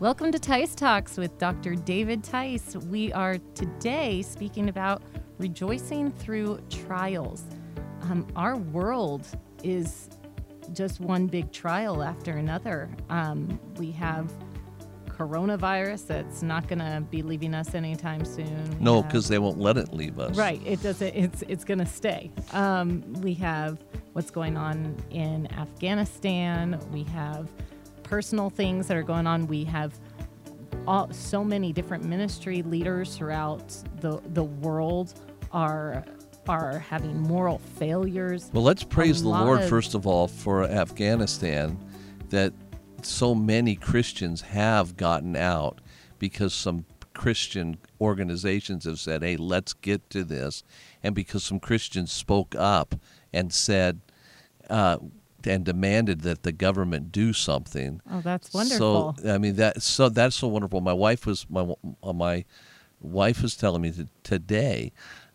Welcome to Tice Talks with Dr. David Tice. We are today speaking about rejoicing through trials. Um, our world is just one big trial after another. Um, we have coronavirus that's not going to be leaving us anytime soon. We No, because they won't let it leave us. Right. It doesn't. It's it's going to stay. Um, we have what's going on in Afghanistan. We have personal things that are going on. We have all, so many different ministry leaders throughout the the world are are having moral failures. Well, let's praise the Lord, of- first of all, for Afghanistan, that so many Christians have gotten out because some Christian organizations have said, hey, let's get to this. And because some Christians spoke up and said, uh, and demanded that the government do something. Oh, that's wonderful. So I mean that so that's so wonderful. My wife was my uh, my wife was telling me today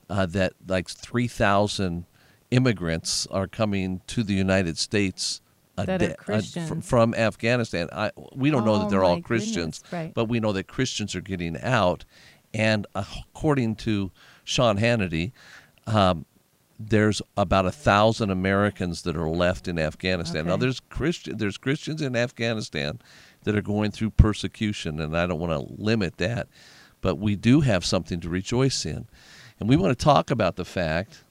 uh, that like three thousand immigrants are coming to the United States. A That are day- uh, fr- Christians. from Afghanistan. I, we don't know Oh, that they're all Christians, goodness, right. but we know that Christians are getting out. And according to Sean Hannity, um, there's about a thousand Americans that are left in Afghanistan. Now there's Christian there's Christians in Afghanistan that are going through persecution, and I don't want to limit that, but we do have something to rejoice in, and we want to talk about the fact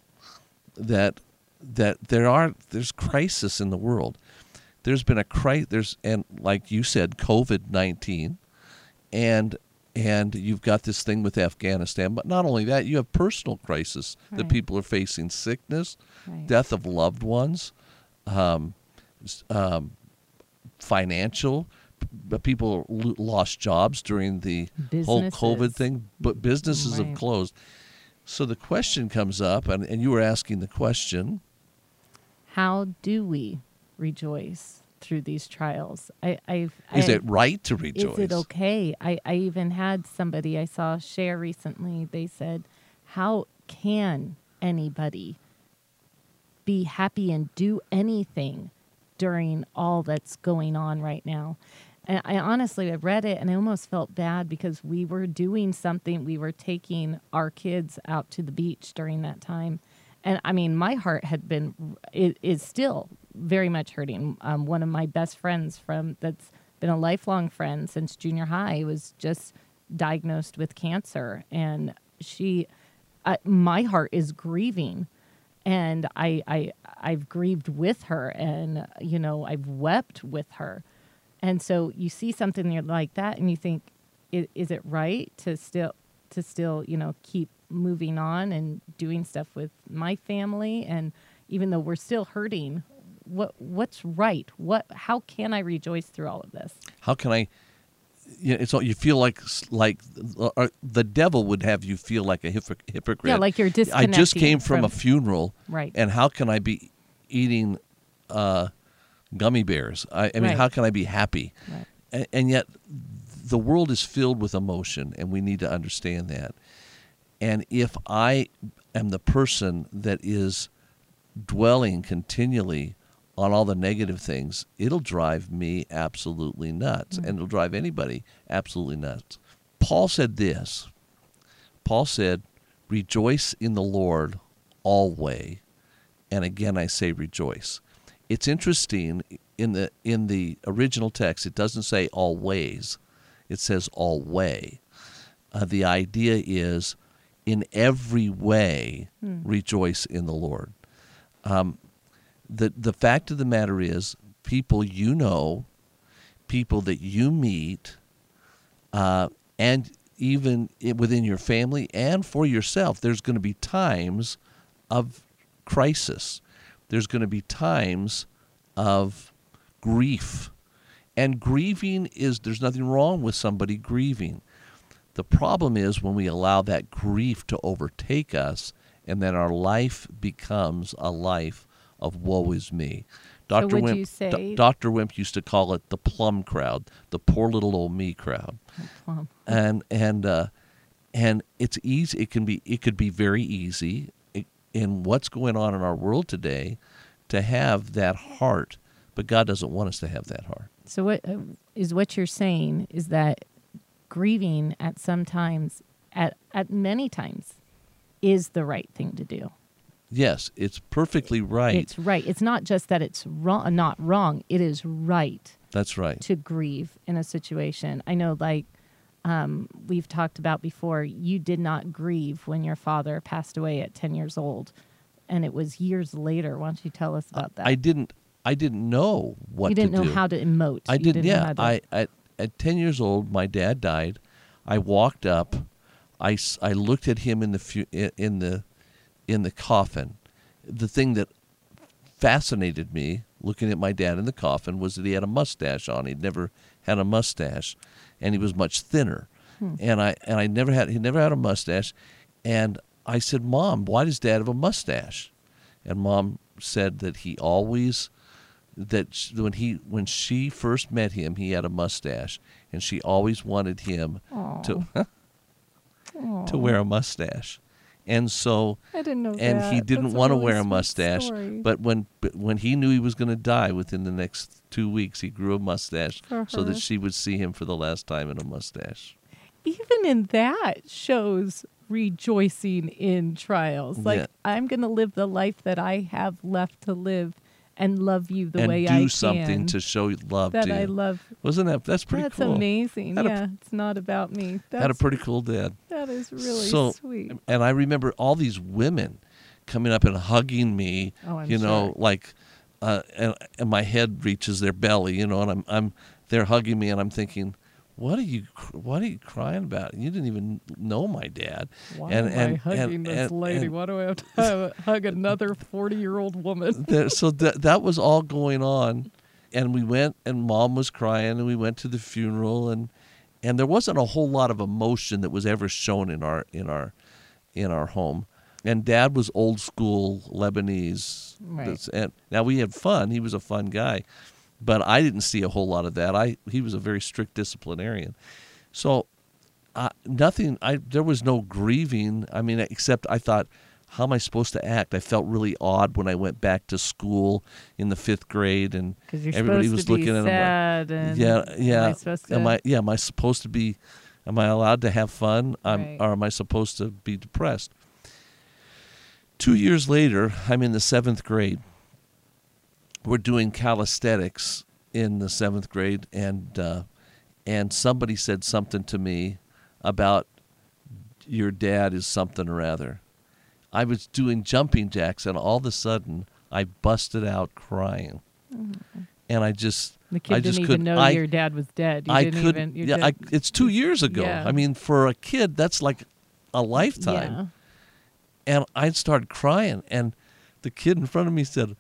that that there are there's crisis in the world. There's been a crisis. There's and like you said, COVID nineteen, and and you've got this thing with Afghanistan. But not only that, you have personal crisis that people are facing: sickness, Right. death of loved ones, um, um, financial. People lost jobs during the whole COVID thing, but businesses Right. have closed. So the question comes up, and, and you were asking the question. How do we rejoice through these trials? I, I've Is I- it right to rejoice? Is it okay? I, I even had somebody I saw share recently. They said, How can anybody be happy and do anything during all that's going on right now? And I honestly, I read it and I almost felt bad because we were doing something. We were taking our kids out to the beach during that time. And I mean, my heart had been, it is still very much hurting. Um, one of my best friends from, that's been a lifelong friend since junior high, was just diagnosed with cancer. And she, uh, my heart is grieving and I, I I've grieved with her and you know I've wept with her and so you see something like that and you think is, is it right to still to still you know keep moving on and doing stuff with my family and even though we're still hurting what what's right what how can I rejoice through all of this How can I? You know, it's all, you feel like like uh, the devil would have you feel like a hypocr- hypocrite. Yeah, like you're I just came from, a funeral, Right. And how can I be eating uh, gummy bears? I, I mean, Right. how can I be happy? Right. And, and yet, the world is filled with emotion, and we need to understand that. And if I am the person that is dwelling continually on all the negative things, it'll drive me absolutely nuts, and it'll drive anybody absolutely nuts. Paul said this. Paul said, "Rejoice in the Lord always." And again I say rejoice. It's interesting in the in the original text it doesn't say always. It says always. Uh, the idea is in every way rejoice in the Lord. Um, the the fact of the matter is people you know, people that you meet, uh, and even within your family and for yourself, there's going to be times of crisis. There's going to be times of grief. And grieving is, there's nothing wrong with somebody grieving. The problem is when we allow that grief to overtake us and then our life becomes a life of woe is me. Dr. would Wimp, Do- Dr. Wimp used to call it the plum crowd, the poor little old me crowd Plum. and and uh, and it's easy. It can be. It could be very easy in what's going on in our world today to have that heart, but God doesn't want us to have that heart. So what uh, is what you're saying is that grieving at some times, at, at many times, is the right thing to do. Yes, it's perfectly right. It's right. It's not just that it's wrong, not wrong. It is right That's right. to grieve in a situation. I know, like um, we've talked about before, you did not grieve when your father passed away at 10 years old. And it was years later. Why don't you tell us about that? I didn't. I didn't know what you didn't know do. how to emote. I didn't. know yeah, to- I at at ten years old, my dad died. I walked up. I, I looked at him in the fu- in the in the coffin. The thing that fascinated me, looking at my dad in the coffin, was that he had a mustache on. He'd never had a mustache, and he was much thinner. Hmm. And I and I never had he never had a mustache, and I said, "Mom, why does Dad have a mustache?" And Mom said that he always that when he when she first met him, he had a mustache, and she always wanted him to to wear a mustache, and so I didn't know and he didn't That's want to really wear a mustache. story. But when but when he knew he was going to die within the next two weeks, he grew a mustache so that uh-huh. she would see him for the last time in a mustache. even in that shows rejoicing in trials. Like Yeah. I'm going to live the life that I have left to live and love you the and way I do something can. to show love that to I love. Wasn't that that's pretty That's cool? amazing. Had a- yeah, it's not about me. That's, Had a pretty cool dad. that is really so, sweet. And I remember all these women coming up and hugging me. Oh, I'm you know, sure. like, uh, and, and my head reaches their belly. You know, and I'm I'm they're hugging me, and I'm thinking, what are you what are you crying about? You didn't even know my dad. Why and, am and, I hugging and- this lady? Why do I have to hug- another 40 year old woman? there, so that that was all going on, and we went, and mom was crying, and we went to the funeral, and and there wasn't a whole lot of emotion that was ever shown in our in our in our home. And dad was old school Lebanese. Right. And now we had fun. He was a fun guy, but I didn't see a whole lot of that. I he was a very strict disciplinarian, so uh, nothing. I there was no grieving. I mean, except I thought, how am I supposed to act? I felt really odd when I went back to school in the fifth grade, and everybody was looking at him. sad Like, yeah, yeah. Am I supposed to? Am I? Yeah. Am I supposed to be? Am I allowed to have fun? Right. Or am I supposed to be depressed? Two years later, I'm in the seventh grade. We're doing calisthenics in the seventh grade, and uh, and somebody said something to me about your dad is something or other. I was doing jumping jacks, and all of a sudden, I busted out crying, and I just the kid I didn't even know I, your dad was dead. You I didn't couldn't. even. yeah, I, it's two years ago. Yeah. I mean, for a kid, that's like a lifetime. Yeah. And I started crying, and the kid in front of me said,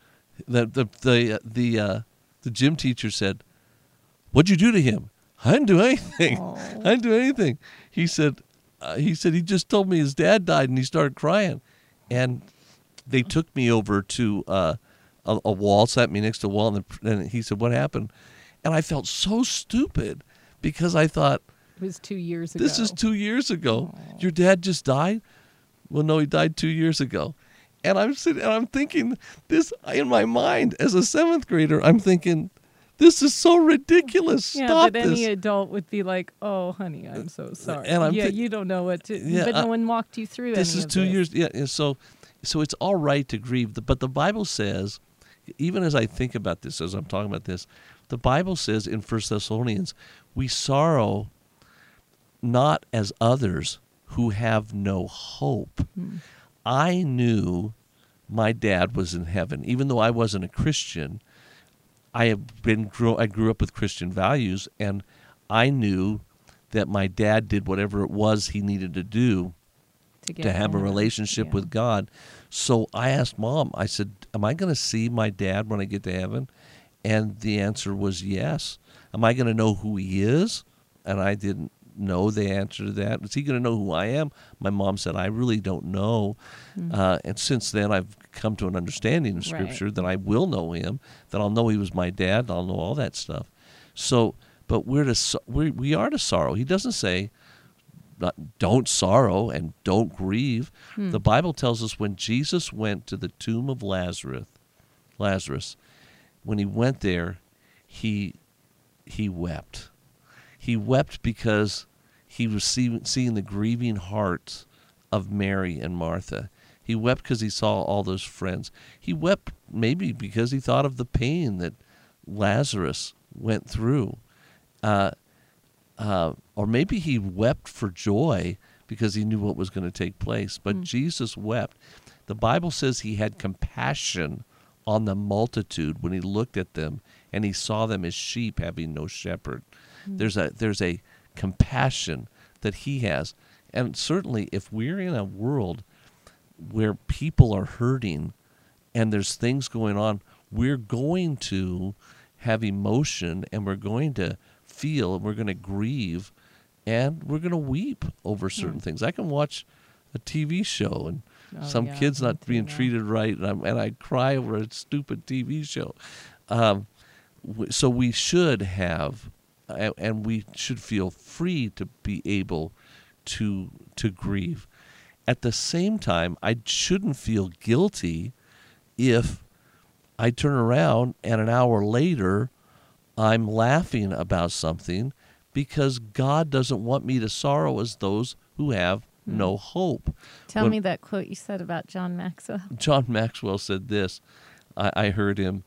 "the the the the uh, the gym teacher said, what'd you do to him? I didn't do anything. I didn't do anything." He said, uh, "He said he just told me his dad died, and he started crying." And they took me over to uh, a, a wall, sat me next to a wall, and, the, and he said, "What happened?" And I felt so stupid because I thought, It was two years ago. this is two years ago. Your dad just died? Well, no, he died two years ago. And I'm sitting and I'm thinking this in my mind as a seventh grader. I'm thinking, this is so ridiculous. Yeah, Stop but this. any adult would be like, "Oh, honey, I'm so sorry." and I'm yeah, thi- you don't know what to. Yeah, but I- no one walked you through. this is two this. years. Yeah, and so, so it's all right to grieve, but the Bible says, even as I think about this, as I'm talking about this, the Bible says in First Thessalonians, we sorrow not as others who have no hope. Hmm. I knew my dad was in heaven, even though I wasn't a Christian. I have been grow, I grew up with Christian values, and I knew that my dad did whatever it was he needed to do to, get to have a relationship Yeah. with God. So I asked mom, I said, Am I going to see my dad when I get to heaven? And the answer was yes. Am I going to know who he is? And I didn't know the answer to that. Is he going to know who I am? My mom said, I really don't know. Uh, and since then, I've come to an understanding of Hmm. Right. Scripture that I will know him, that I'll know he was my dad, I'll know all that stuff. So, but we're to so- we we are to sorrow. He doesn't say don't sorrow and don't grieve. Hmm. The Bible tells us when Jesus went to the tomb of Lazarus, Lazarus, when he went there, he he wept. He wept because he was see, seeing the grieving hearts of Mary and Martha. He wept because he saw all those friends. He wept maybe because he thought of the pain that Lazarus went through. Uh, uh, or maybe he wept for joy because he knew what was going to take place. But Mm. Jesus wept. The Bible says he had compassion on the multitude when he looked at them and he saw them as sheep having no shepherd. There's a there's a compassion that he has. And certainly if we're in a world where people are hurting and there's things going on, we're going to have emotion and we're going to feel and we're going to grieve and we're going to weep over certain things. I can watch a TV show and Oh, some yeah, kid's not being now. treated right and, I'm, and I cry over a stupid TV show. Um, w- so we should have a- and we should feel free to be able to to grieve. At the same time, I shouldn't feel guilty if I turn around and an hour later I'm laughing about something because God doesn't want me to sorrow as those who have hmm. no hope. Tell When- me that quote you said about John Maxwell. John Maxwell said this. I, I heard him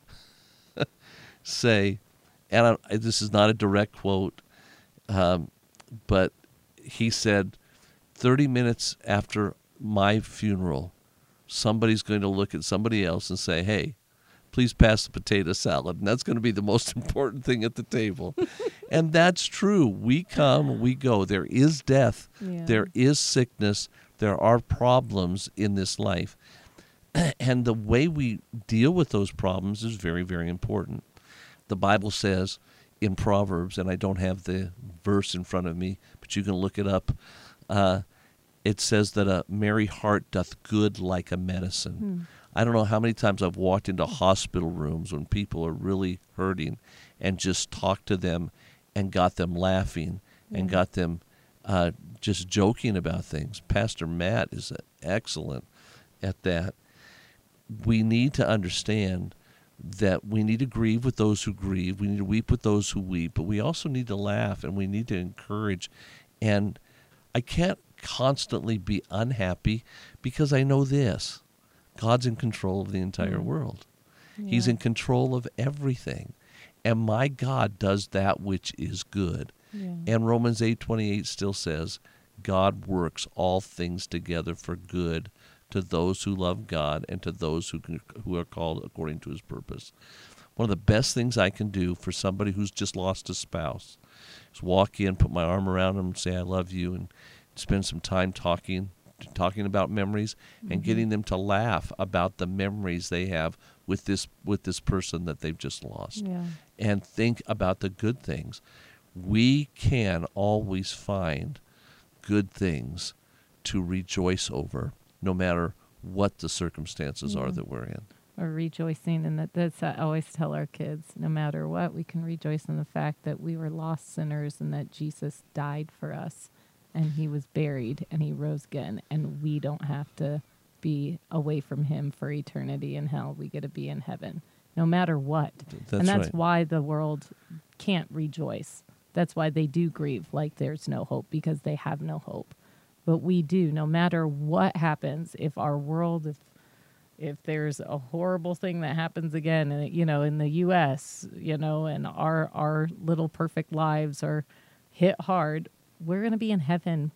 say, and I, this is not a direct quote, um, but he said, 30 minutes after my funeral, somebody's going to look at somebody else and say, hey, please pass the potato salad. And that's going to be the most important thing at the table. and that's true. We come, we go. There is death, Yeah. there is sickness, there are problems in this life. and the way we deal with those problems is very, very important. The Bible says in Proverbs, and I don't have the verse in front of me, but you can look it up. Uh, it says that a merry heart doth good like a medicine. Hmm. I don't know how many times I've walked into hospital rooms when people are really hurting and just talked to them and got them laughing and Yeah. got them uh, just joking about things. Pastor Matt is excellent at that. We need to understand that we need to grieve with those who grieve. We need to weep with those who weep, but we also need to laugh and we need to encourage. And I can't constantly be unhappy because I know this God's in control of the entire Mm. world. He's in control of everything. And my God does that which is good. Yeah. And Romans 8:28 still says, God works all things together for good to those who love God and to those who can, who are called according to his purpose. One of the best things I can do for somebody who's just lost a spouse is walk in, put my arm around them, and say I love you and spend some time talking talking about memories and Mhm. getting them to laugh about the memories they have with this with this person that they've just lost yeah. and think about the good things. We can always find good things to rejoice over, no matter what the circumstances are that we're in. Or rejoicing and that. That's I always tell our kids. No matter what, we can rejoice in the fact that we were lost sinners and that Jesus died for us, and He was buried and He rose again, and we don't have to be away from Him for eternity in hell. We get to be in heaven, no matter what. That's and that's right. why the world can't rejoice. That's why they do grieve like there's no hope because they have no hope. But we do, no matter what happens, if our world, if if there's a horrible thing that happens again, and you know, in the U.S., you know, and our our little perfect lives are hit hard, we're gonna be in heaven,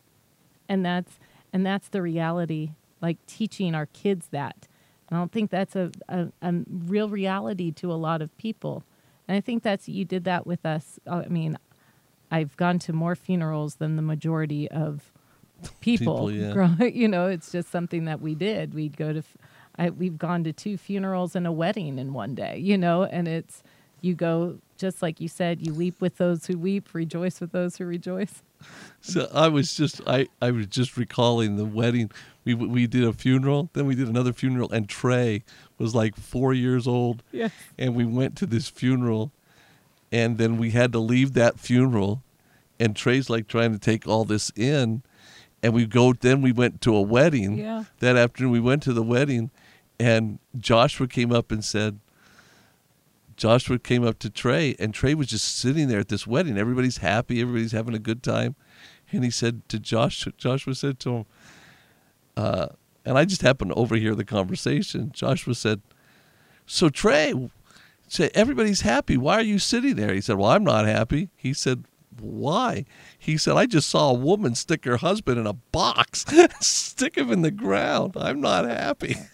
and that's and that's the reality. Like teaching our kids that. I don't think that's a, a, a real reality to a lot of people. And I think that's you did that with us. I mean, I've gone to more funerals than the majority of people. People, yeah. you know, it's just something that we did. We'd go to, f- I, we've gone to two funerals and a wedding in one day. You know, and it's you go just like you said. You weep with those who weep, rejoice with those who rejoice. So I was just I, I was just recalling the wedding. We we did a funeral, then we did another funeral, and Trey was like four years old, Yeah. and we went to this funeral, and then we had to leave that funeral, and Trey's like trying to take all this in, and we go. Then we went to a wedding. Yeah. That afternoon, we went to the wedding, and Joshua came up and said, Joshua came up to Trey, and Trey was just sitting there at this wedding. Everybody's happy, everybody's having a good time. And he said to Joshua, Joshua said to him, uh, and I just happened to overhear the conversation. Joshua said, So Trey, say everybody's happy. Why are you sitting there? He said, Well, I'm not happy. He said, Why? He said, I just saw a woman stick her husband in a box, stick him in the ground. I'm not happy. and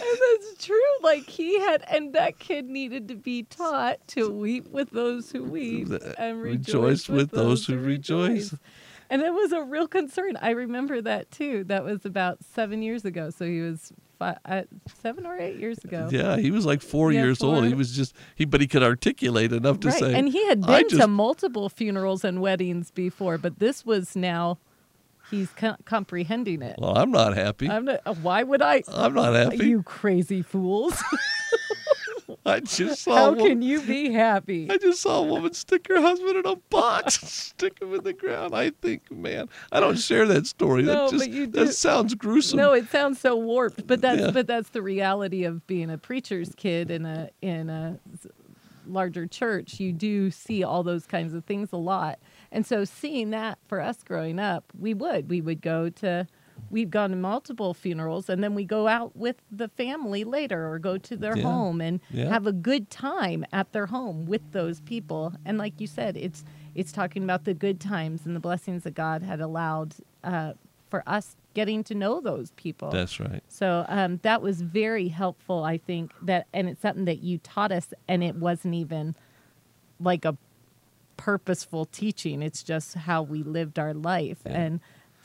that's true. Like he had, and that kid needed to be taught to weep with those who weep and rejoice, with, those, who rejoice. rejoice. And it was a real concern. I remember that too. That was about seven years ago. So he was five, uh, seven or eight years ago. Yeah, he was like four yeah, years four. old. He was just he, but he could articulate enough to right. say. And he had been just, to multiple funerals and weddings before, but this was now he's co- comprehending it. Well, I'm not happy. I'm not, why would I? I'm not happy. You crazy fools. I just saw. How can you be happy? I just saw a woman stick her husband in a box, stick him in the ground. I think, man, I don't share that story. No, that just, but you do. That sounds gruesome. No, it sounds so warped. But that's yeah. but that's the reality of being a preacher's kid in a in a larger church. You do see all those kinds of things a lot. And so seeing that for us growing up, we would. We would go to we've gone to multiple funerals and then we go out with the family later or go to their yeah. home and yeah. have a good time at their home with those people. And like you said, it's it's talking about the good times and the blessings that God had allowed uh, for us getting to know those people. That's right. So um, that was very helpful, I think. That and it's something that you taught us, and it wasn't even like a purposeful teaching. It's just how we lived our life. Yeah. And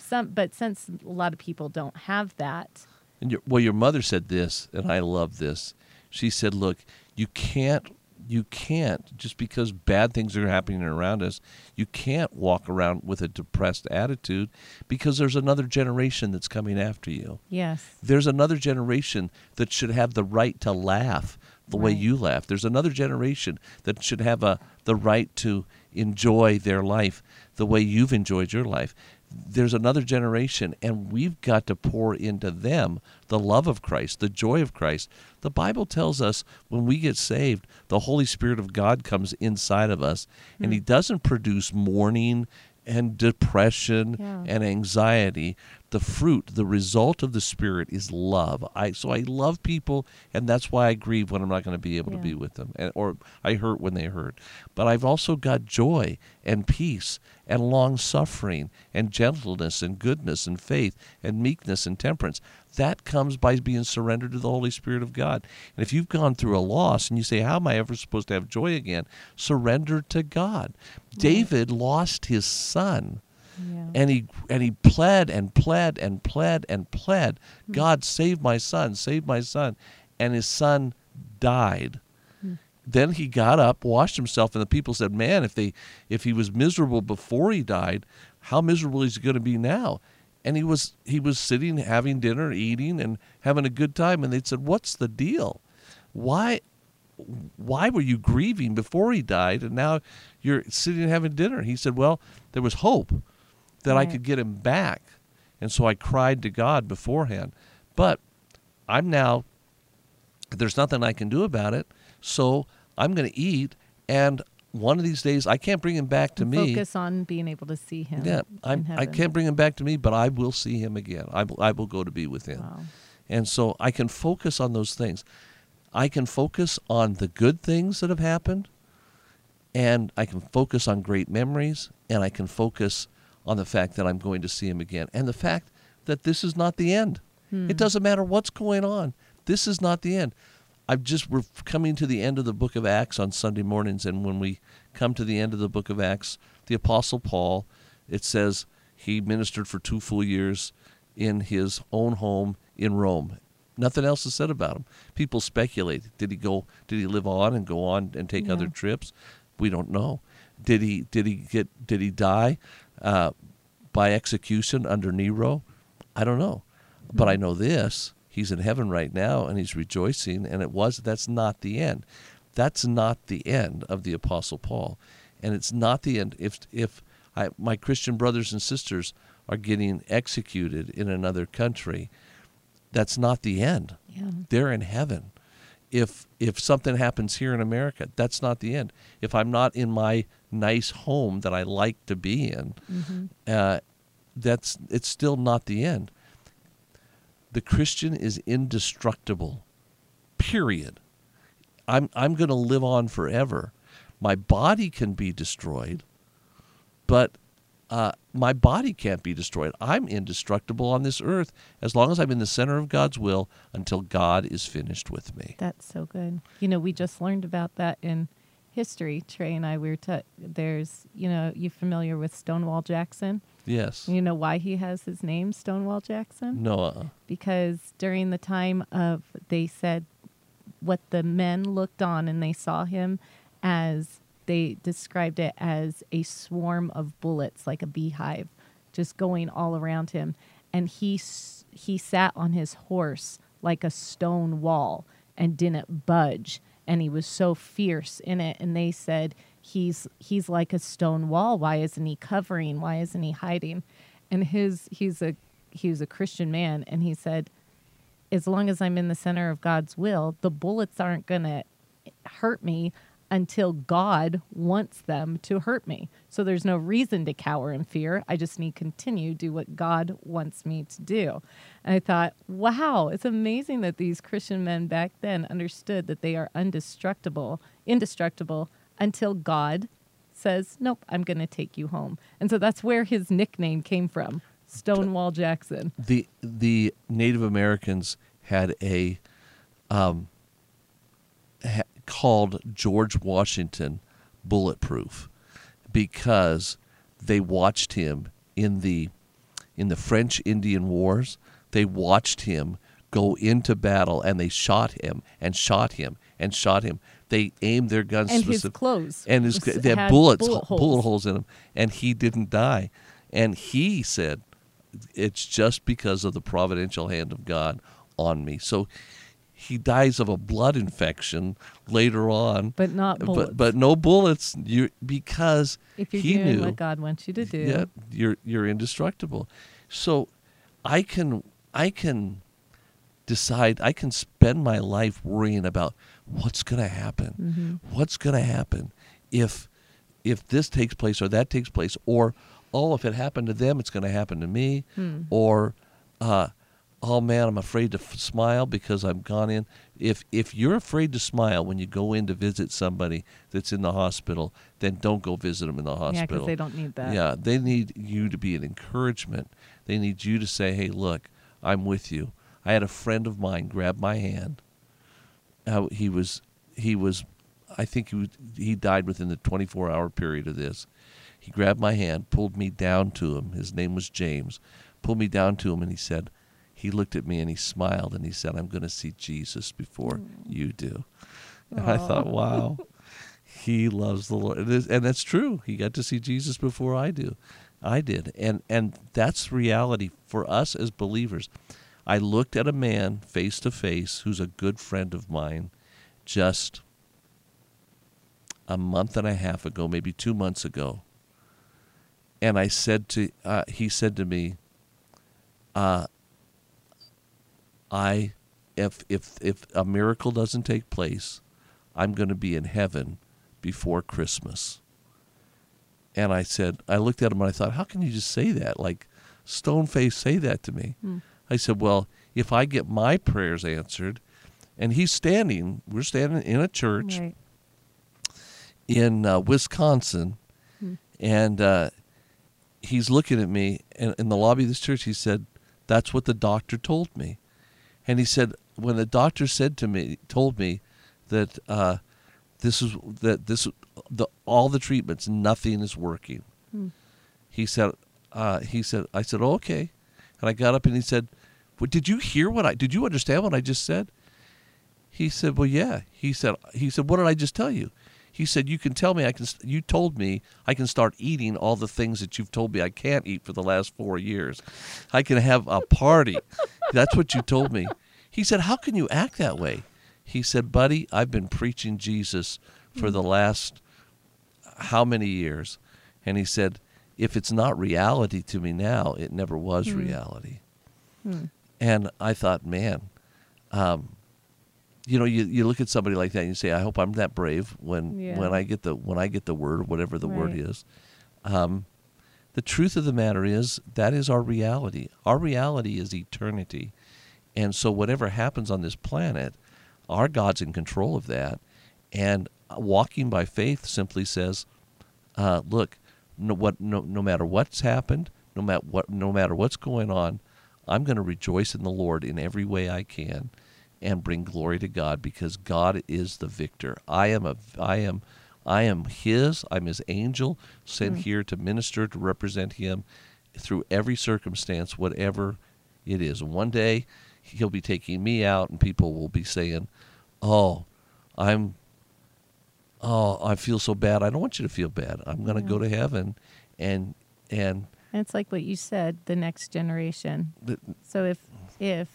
some, but since a lot of people don't have that. And your, well, your mother said this, and I love this. She said, "Look, you can't, you can't just because bad things are happening around us, you can't walk around with a depressed attitude because there's another generation that's coming after you. Yes, there's another generation that should have the right to laugh the right. way you laugh. There's another generation that should have a the right to enjoy their life the way you've enjoyed your life. There's another generation, and we've got to pour into them the love of Christ, the joy of Christ. The Bible tells us when we get saved, the Holy Spirit of God comes inside of us, mm. and He hmm. doesn't produce mourning and depression yeah. and anxiety the fruit the result of the spirit is love i so i love people and that's why i grieve when i'm not going to be able yeah. to be with them and, or i hurt when they hurt but i've also got joy and peace and long suffering and gentleness and goodness and faith and meekness and temperance that comes by being surrendered to the Holy Spirit of God. And if you've gone through a loss and you say, How am I ever supposed to have joy again? Surrender to God. David lost his son. Yeah. And he and he pled and pled and pled and pled, mm-hmm. God save my son, save my son, and his son died. Mm-hmm. Then he got up, washed himself, and the people said, "Man, if they if he was miserable before he died, how miserable is he going to be now?" and he was he was sitting having dinner eating and having a good time and they said what's the deal why why were you grieving before he died and now you're sitting and having dinner he said well there was hope that right. i could get him back and so i cried to god beforehand but i'm now there's nothing i can do about it so i'm going to eat and one of these days I can't bring him back to me. Focus on being able to see him. Yeah, I'm, I can't bring him back to me, but I will see him again. I will, I will go to be with him. Wow. And so I can focus on those things. I can focus on the good things that have happened, and I can focus on great memories, and I can focus on the fact that I'm going to see him again, and the fact that this is not the end. Hmm. It doesn't matter what's going on. This is not the end. I've just we're coming to the end of the book of Acts on Sunday mornings, and when we come to the end of the book of Acts, the Apostle Paul, it says he ministered for two full years in his own home in Rome. Nothing else is said about him. People speculate: did he go? Did he live on and go on and take yeah. other trips? We don't know. Did he? Did he get? Did he die uh, by execution under Nero? I don't know, but I know this. He's in heaven right now and he's rejoicing and it was that's not the end. That's not the end of the apostle paul. And it's not the end. If if I, my christian brothers and sisters are getting executed in another country that's not the end. Yeah. they're in heaven. If if something happens here in America, that's not the end. If I'm not in my nice home that I like to be in, Mm-hmm. uh, that's it's still not the end. The Christian is indestructible. Period. I'm I'm going to live on forever. My body can be destroyed, but uh, my body can't be destroyed. I'm indestructible on this earth as long as I'm in the center of God's will until God is finished with me. That's so good. You know, we just learned about that in history. Trey and I we were there's, you know, you familiar with Stonewall Jackson? Yes. You know why he has his name Stonewall Jackson? Noah. Uh-uh. Because during the time of they said what the men looked on and they saw him as they described it as a swarm of bullets like a beehive just going all around him and he he sat on his horse like a stone wall and didn't budge and he was so fierce in it and they said he's he's like a stone wall. Why isn't he covering? Why isn't he hiding? And his he's a he was a christian man and he said as long as i'm in the center of god's will the bullets aren't going to hurt me until God wants them to hurt me. So there's no reason to cower in fear. I just need to continue do what God wants me to do. And I thought, wow, it's amazing that these Christian men back then understood that they are indestructible, indestructible until God says, "Nope, I'm going to take you home." And so that's where his nickname came from, Stonewall Jackson. the the Native Americans had a um, called George Washington bulletproof because they watched him in the in the French Indian Wars. They watched him go into battle and they shot him and shot him and shot him. They aimed their guns And his clothes and his they had, bullets bullet bullet holes. holes in him and he didn't die. And he said it's just because of the providential hand of God on me. So he dies of a blood infection later on, But not bullets. but but no bullets. You because if you're he doing knew what God wants you to do. yeah, you're you're indestructible. So I can I can decide I can spend my life worrying about what's going to happen. Mhm. What's going to happen if if this takes place or that takes place or oh if it happened to them it's going to happen to me Hmm. or uh oh man I'm afraid to f- smile because I've gone in if if you're afraid to smile when you go in to visit somebody that's in the hospital then don't go visit them in the hospital. Yeah, because they don't need that. yeah, they need you to be an encouragement. They need you to say, "Hey, look, I'm with you." I had a friend of mine grab my hand. Uh, he was he was I think he he died within the 24 hour period of this. He grabbed my hand, pulled me down to him. His name was James. Pulled me down to him and he said he looked at me and he smiled and he said, "I'm going to see Jesus before you do." And I thought, "Wow." he loves the Lord, and, and that's true. He got to see Jesus before I do, I did, and and that's reality for us as believers. I looked at a man face to face who's a good friend of mine, just a month and a half ago, maybe two months ago, and I said to uh, he said to me, uh, I if if if a miracle doesn't take place, I'm going to be in heaven before Christmas. And I said, I looked at him and I thought, how can you just say that? Like, stone face say that to me. Hmm. I said, well, if I get my prayers answered, and he's standing, we're standing in a church Right. in uh, Wisconsin, Hmm. and uh, he's looking at me in, in the lobby of this church. He said, "That's what the doctor told me," and he said, when the doctor said to me, told me that uh, this is that this the all the treatments, nothing is working. Hmm. He said, uh, he said, I said, oh, okay, and I got up and he said, well, did you hear what I? Did you understand what I just said? He said, "Well, yeah." He said, "He said, what did I just tell you?" He said, "You can tell me I can. You told me I can start eating all the things that you've told me I can't eat for the last four years. I can have a party. That's what you told me." He said, "How can you act that way?" He said, "Buddy, I've been preaching Jesus for the last how many years?" And he said, "If it's not reality to me now, it never was Hmm. reality." Hmm. And I thought, man, um, you know, you, you look at somebody like that and you say, I hope I'm that brave when Yeah. when I get the when I get the word, whatever the word is. Um, the truth of the matter is that is our reality. Our reality is eternity, and so whatever happens on this planet, our God's in control of that. And walking by faith simply says, uh, look, no, what, no, no matter what's happened, no matter what, no matter what's going on, I'm going to rejoice in the Lord in every way I can, and bring glory to God because God is the victor. I am a, I am, I am His. I'm His angel sent Mm. here to minister to represent Him through every circumstance, whatever it is. One day He'll be taking me out, and people will be saying, "Oh, I'm." Oh, I feel so bad. I don't want you to feel bad. I'm going to go to heaven, and and And it's like what you said, the next generation. th- So if if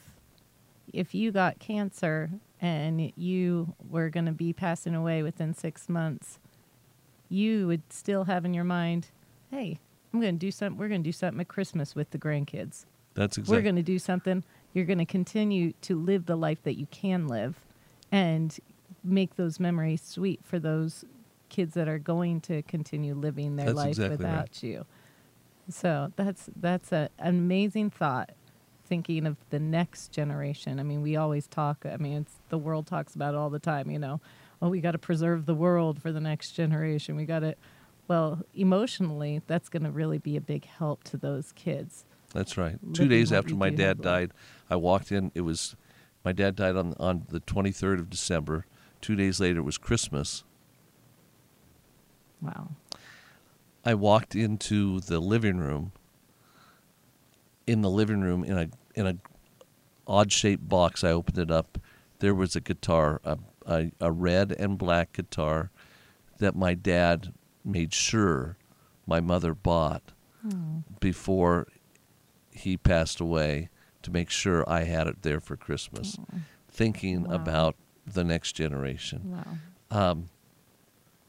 if you got cancer and you were going to be passing away within 6 months, you would still have in your mind, "Hey, I'm going to do something. We're going to do something at Christmas with the grandkids. that's exactly We're going to do something. You're going to continue to live the life that you can live and make those memories sweet for those kids that are going to continue living their That's life exactly right. without you. So that's that's a, an amazing thought. Thinking of the next generation. I mean, we always talk. I mean, it's the world talks about it all the time. You know, oh, we got to preserve the world for the next generation. We got to. Well, emotionally, that's going to really be a big help to those kids. That's right. Two days after my dad died, I walked in. It was my dad died on on the 23rd of December. Two days later it was Christmas. Wow. I walked into the living room. In the living room, in a in a odd shaped box, I opened it up. There was a guitar, a, a a red and black guitar, that my dad made sure my mother bought before he passed away to make sure I had it there for Christmas, thinking Wow. about the next generation. Wow. Um,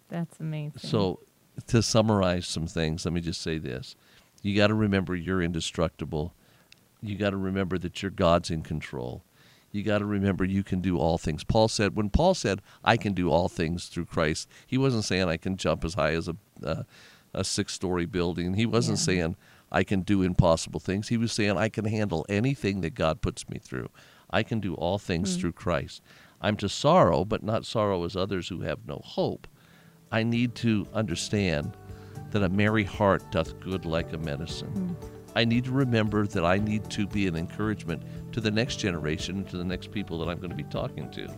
That's amazing. so, to summarize some things, let me just say this. You got to remember you're indestructible. You got to remember that your God's in control. You got to remember you can do all things. Paul said, when Paul said, I can do all things through Christ, he wasn't saying I can jump as high as a, uh, a six story building. He wasn't Yeah. saying I can do impossible things. He was saying I can handle anything that God puts me through. I can do all things Mm. through Christ. I'm to sorrow, but not sorrow as others who have no hope. I need to understand that a merry heart doth good like a medicine. I need to remember that I need to be an encouragement to the next generation, to the next people that I'm going to be talking to.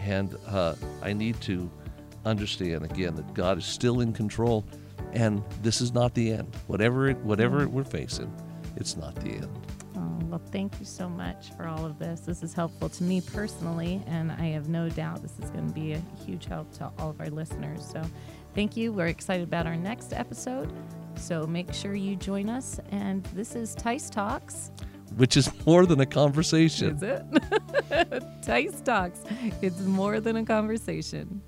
And uh, I need to understand again that God is still in control, and this is not the end. Whatever it, whatever we're facing, it's not the end. Oh, well, thank you so much for all of this. This is helpful to me personally, and I have no doubt this is going to be a huge help to all of our listeners. So, thank you. We're excited about our next episode. So, make sure you join us. And this is Tice Talks. Which is more than a conversation. Is it? Tice Talks. It's more than a conversation.